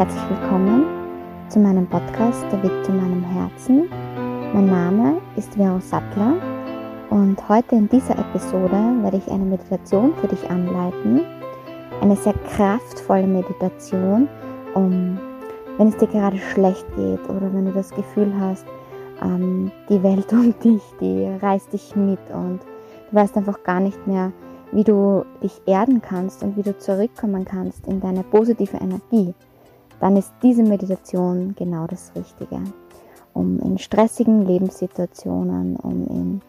herzlich willkommen zu meinem Podcast Der Weg zu meinem Herzen. Mein Name ist Vero Sattler und heute in dieser Episode werde ich eine Meditation für dich anleiten. Eine sehr kraftvolle Meditation, um, wenn es dir gerade schlecht geht oder wenn du das Gefühl hast, ähm, die Welt um dich, die reißt dich mit und du weißt einfach gar nicht mehr, wie du dich erden kannst und wie du zurückkommen kannst in deine positive Energie, dann ist diese Meditation genau das Richtige. Um in stressigen Lebenssituationen, um in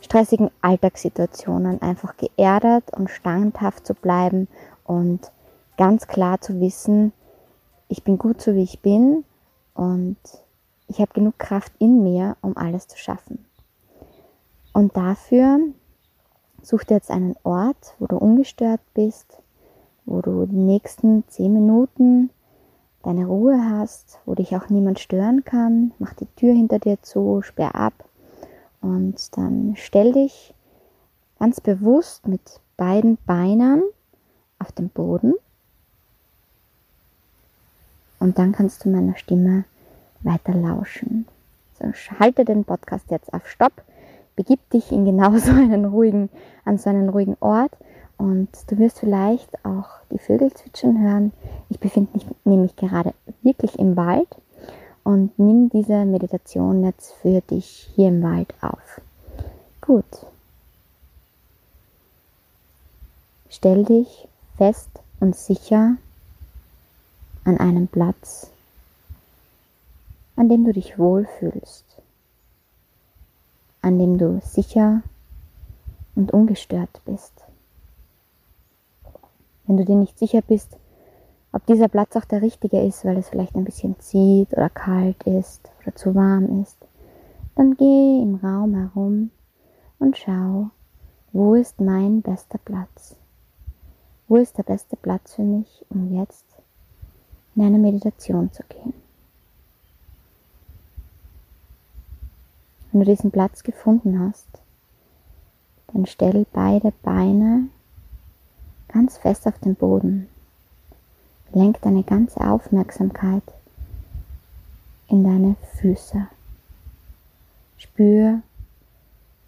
stressigen Alltagssituationen einfach geerdet und standhaft zu bleiben und ganz klar zu wissen, ich bin gut so wie ich bin und ich habe genug Kraft in mir, um alles zu schaffen. Und dafür Such dir jetzt einen Ort, wo du ungestört bist, wo du die nächsten zehn Minuten deine Ruhe hast, wo dich auch niemand stören kann. Mach die Tür hinter dir zu, sperr ab und dann stell dich ganz bewusst mit beiden Beinen auf den Boden und dann kannst du meiner Stimme weiter lauschen. So, schalte den Podcast jetzt auf Stopp begib dich in genau so einen ruhigen, an so einen ruhigen Ort und du wirst vielleicht auch die Vögel zwitschern hören. Ich befinde mich nämlich gerade wirklich im Wald und nimm diese Meditation jetzt für dich hier im Wald auf. Gut. Stell dich fest und sicher an einem Platz, an dem du dich wohlfühlst an dem du sicher und ungestört bist. Wenn du dir nicht sicher bist, ob dieser Platz auch der richtige ist, weil es vielleicht ein bisschen zieht oder kalt ist oder zu warm ist, dann geh im Raum herum und schau, wo ist mein bester Platz? Wo ist der beste Platz für mich, um jetzt in eine Meditation zu gehen? Wenn du diesen Platz gefunden hast, dann stell beide Beine ganz fest auf den Boden. Lenk deine ganze Aufmerksamkeit in deine Füße. Spür,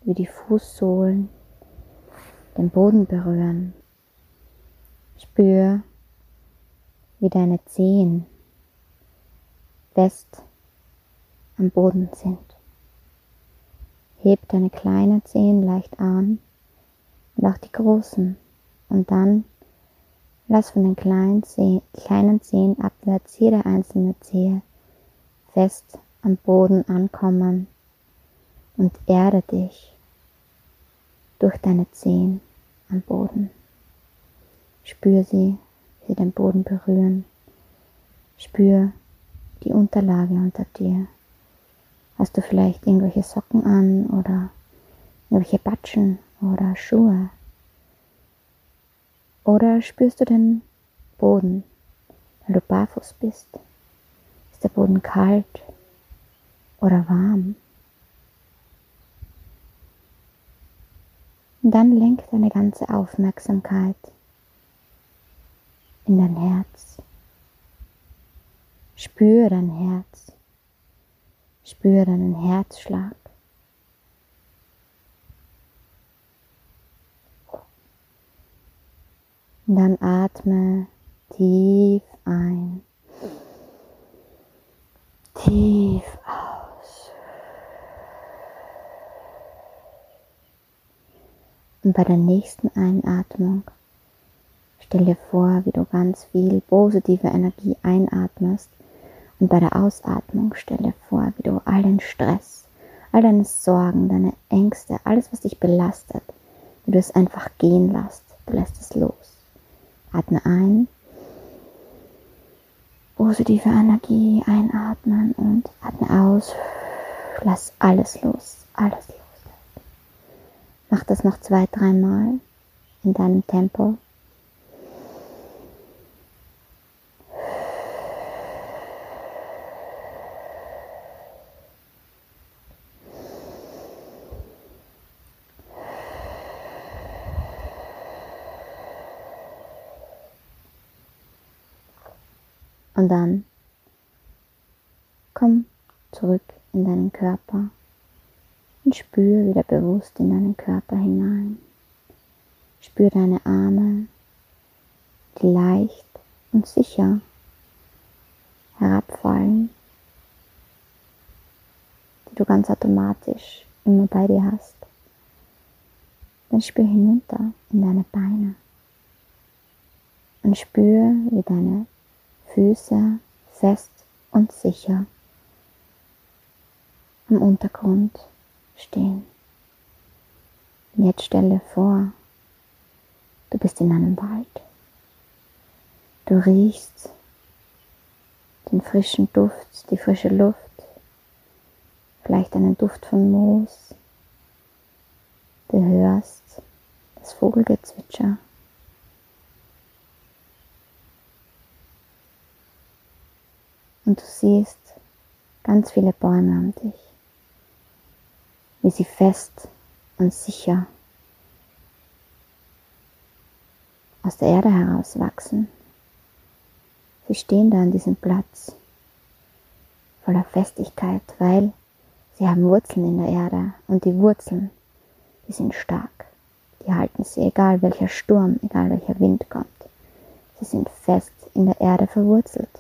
wie die Fußsohlen den Boden berühren. Spür, wie deine Zehen fest am Boden sind. Heb deine kleinen Zehen leicht an und auch die großen. Und dann lass von den kleinen, Zehen, kleinen Zehen abwärts jede einzelne Zehe fest am Boden ankommen und erde dich durch deine Zehen am Boden. Spür sie, wie sie den Boden berühren. Spür die Unterlage unter dir. Hast du vielleicht irgendwelche Socken an oder irgendwelche Batschen oder Schuhe? Oder spürst du den Boden, weil du barfuß bist? Ist der Boden kalt oder warm? Und dann lenk deine ganze Aufmerksamkeit in dein Herz. Spüre dein Herz. Spüre deinen Herzschlag. Und dann atme tief ein, tief aus. Und bei der nächsten Einatmung stell dir vor, wie du ganz viel positive Energie einatmest und bei der Ausatmung stell dir vor, wie du all den Stress, all deine Sorgen, deine Ängste, alles, was dich belastet, wie du es einfach gehen lässt. Du lässt es los. Atme ein. Positive Energie einatmen und atme aus. Lass alles los. Alles los. Mach das noch zwei, dreimal in deinem Tempo. Und dann komm zurück in deinen Körper und spür wieder bewusst in deinen Körper hinein. Spür deine Arme, die leicht und sicher herabfallen, die du ganz automatisch immer bei dir hast. Dann spür hinunter in deine Beine und spür, wie deine Füße fest und sicher am Untergrund stehen. Und jetzt stell dir vor, du bist in einem Wald. Du riechst den frischen Duft, die frische Luft, vielleicht einen Duft von Moos. Du hörst das Vogelgezwitscher. Und du siehst ganz viele Bäume um dich, wie sie fest und sicher aus der Erde herauswachsen. Sie stehen da an diesem Platz voller Festigkeit, weil sie haben Wurzeln in der Erde und die Wurzeln, die sind stark. Die halten sie, egal welcher Sturm, egal welcher Wind kommt. Sie sind fest in der Erde verwurzelt.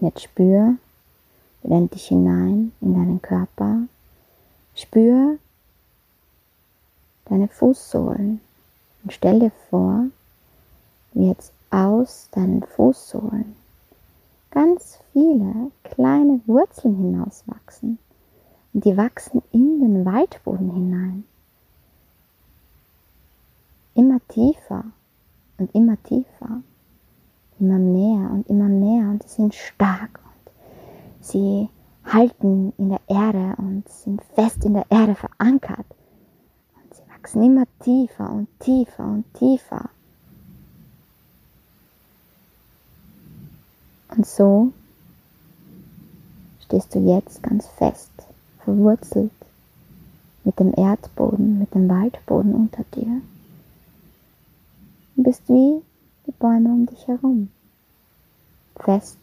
Jetzt spür, blend dich hinein in deinen Körper, spür deine Fußsohlen und stell dir vor, wie jetzt aus deinen Fußsohlen ganz viele kleine Wurzeln hinauswachsen. Und die wachsen in den Waldboden hinein. Immer tiefer und immer tiefer. Immer mehr und immer mehr. Und sie sind stark und sie halten in der Erde und sind fest in der Erde verankert. Und sie wachsen immer tiefer und tiefer und tiefer. Und so stehst du jetzt ganz fest, verwurzelt mit dem Erdboden, mit dem Waldboden unter dir. Du bist wie die Bäume um dich herum, fest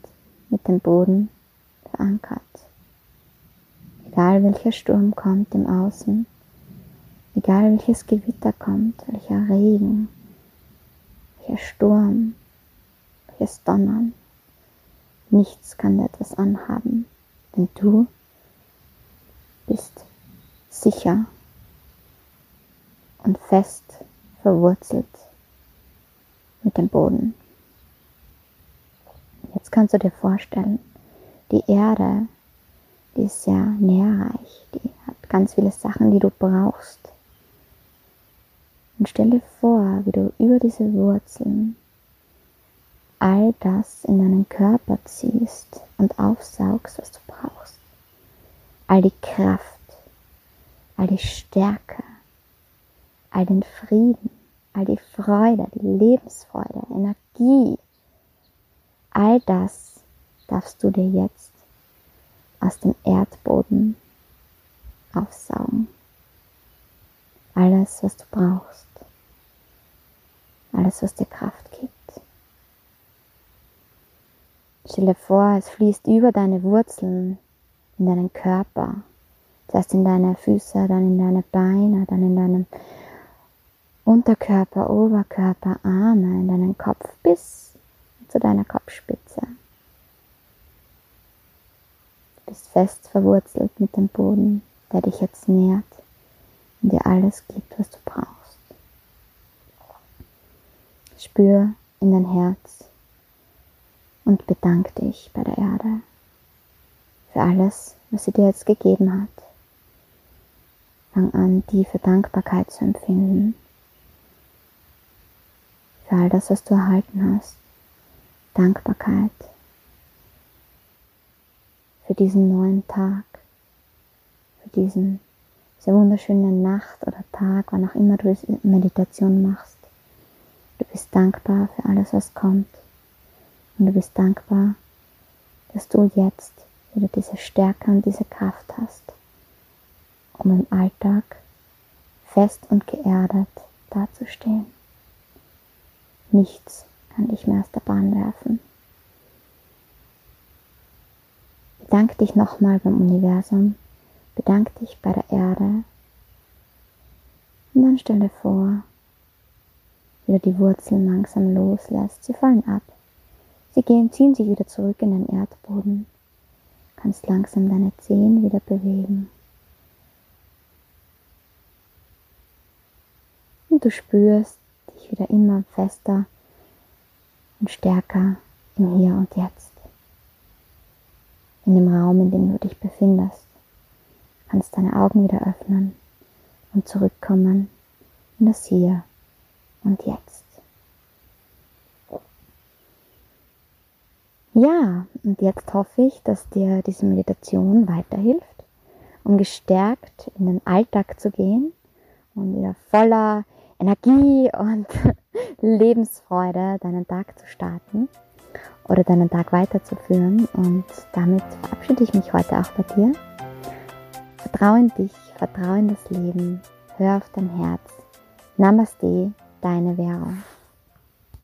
mit dem Boden verankert. Egal welcher Sturm kommt im Außen, egal welches Gewitter kommt, welcher Regen, welcher Sturm, welches Donnern, Nichts kann dir etwas anhaben, denn du bist sicher und fest verwurzelt mit dem Boden. Jetzt kannst du dir vorstellen, die Erde, die ist sehr nährreich, die hat ganz viele Sachen, die du brauchst. Und stell dir vor, wie du über diese Wurzeln all das in deinen Körper ziehst und aufsaugst, was du brauchst. All die Kraft, all die Stärke, all den Frieden, all die Freude, die Lebensfreude, Energie. All das darfst du dir jetzt aus dem Erdboden aufsaugen. Alles, was du brauchst. Alles, was dir Kraft gibt. Stell dir vor, es fließt über deine Wurzeln in deinen Körper. Zuerst in deine Füße, dann in deine Beine, dann in deinen Unterkörper, Oberkörper, Arme, in deinen Kopf bis zu deiner Kopfspitze. Du bist fest verwurzelt mit dem Boden, der dich jetzt nährt und dir alles gibt, was du brauchst. Spür in dein Herz und bedank dich bei der Erde für alles, was sie dir jetzt gegeben hat. Fang an, tiefe Dankbarkeit zu empfinden für all das, was du erhalten hast. Dankbarkeit für diesen neuen Tag, für diesen sehr wunderschönen Nacht oder Tag, wann auch immer du Meditation machst. Du bist dankbar für alles, was kommt. Und du bist dankbar, dass du jetzt wieder diese Stärke und diese Kraft hast, um im Alltag fest und geerdet dazustehen. Nichts kann ich mehr aus der Bahn werfen. Bedank dich nochmal beim Universum, bedank dich bei der Erde und dann stell dir vor, wie du die Wurzeln langsam loslässt. Sie fallen ab. Sie gehen, ziehen sich wieder zurück in den Erdboden. Kannst langsam deine Zehen wieder bewegen. Und du spürst, wieder immer fester und stärker im Hier und Jetzt. In dem Raum, in dem du dich befindest. Kannst deine Augen wieder öffnen und zurückkommen in das Hier und Jetzt. Ja, und jetzt hoffe ich, dass dir diese Meditation weiterhilft, um gestärkt in den Alltag zu gehen und wieder voller Energie und Lebensfreude deinen Tag zu starten oder deinen Tag weiterzuführen. Und damit verabschiede ich mich heute auch bei dir. Vertraue in dich, vertraue in das Leben, hör auf dein Herz. Namaste, deine Währung.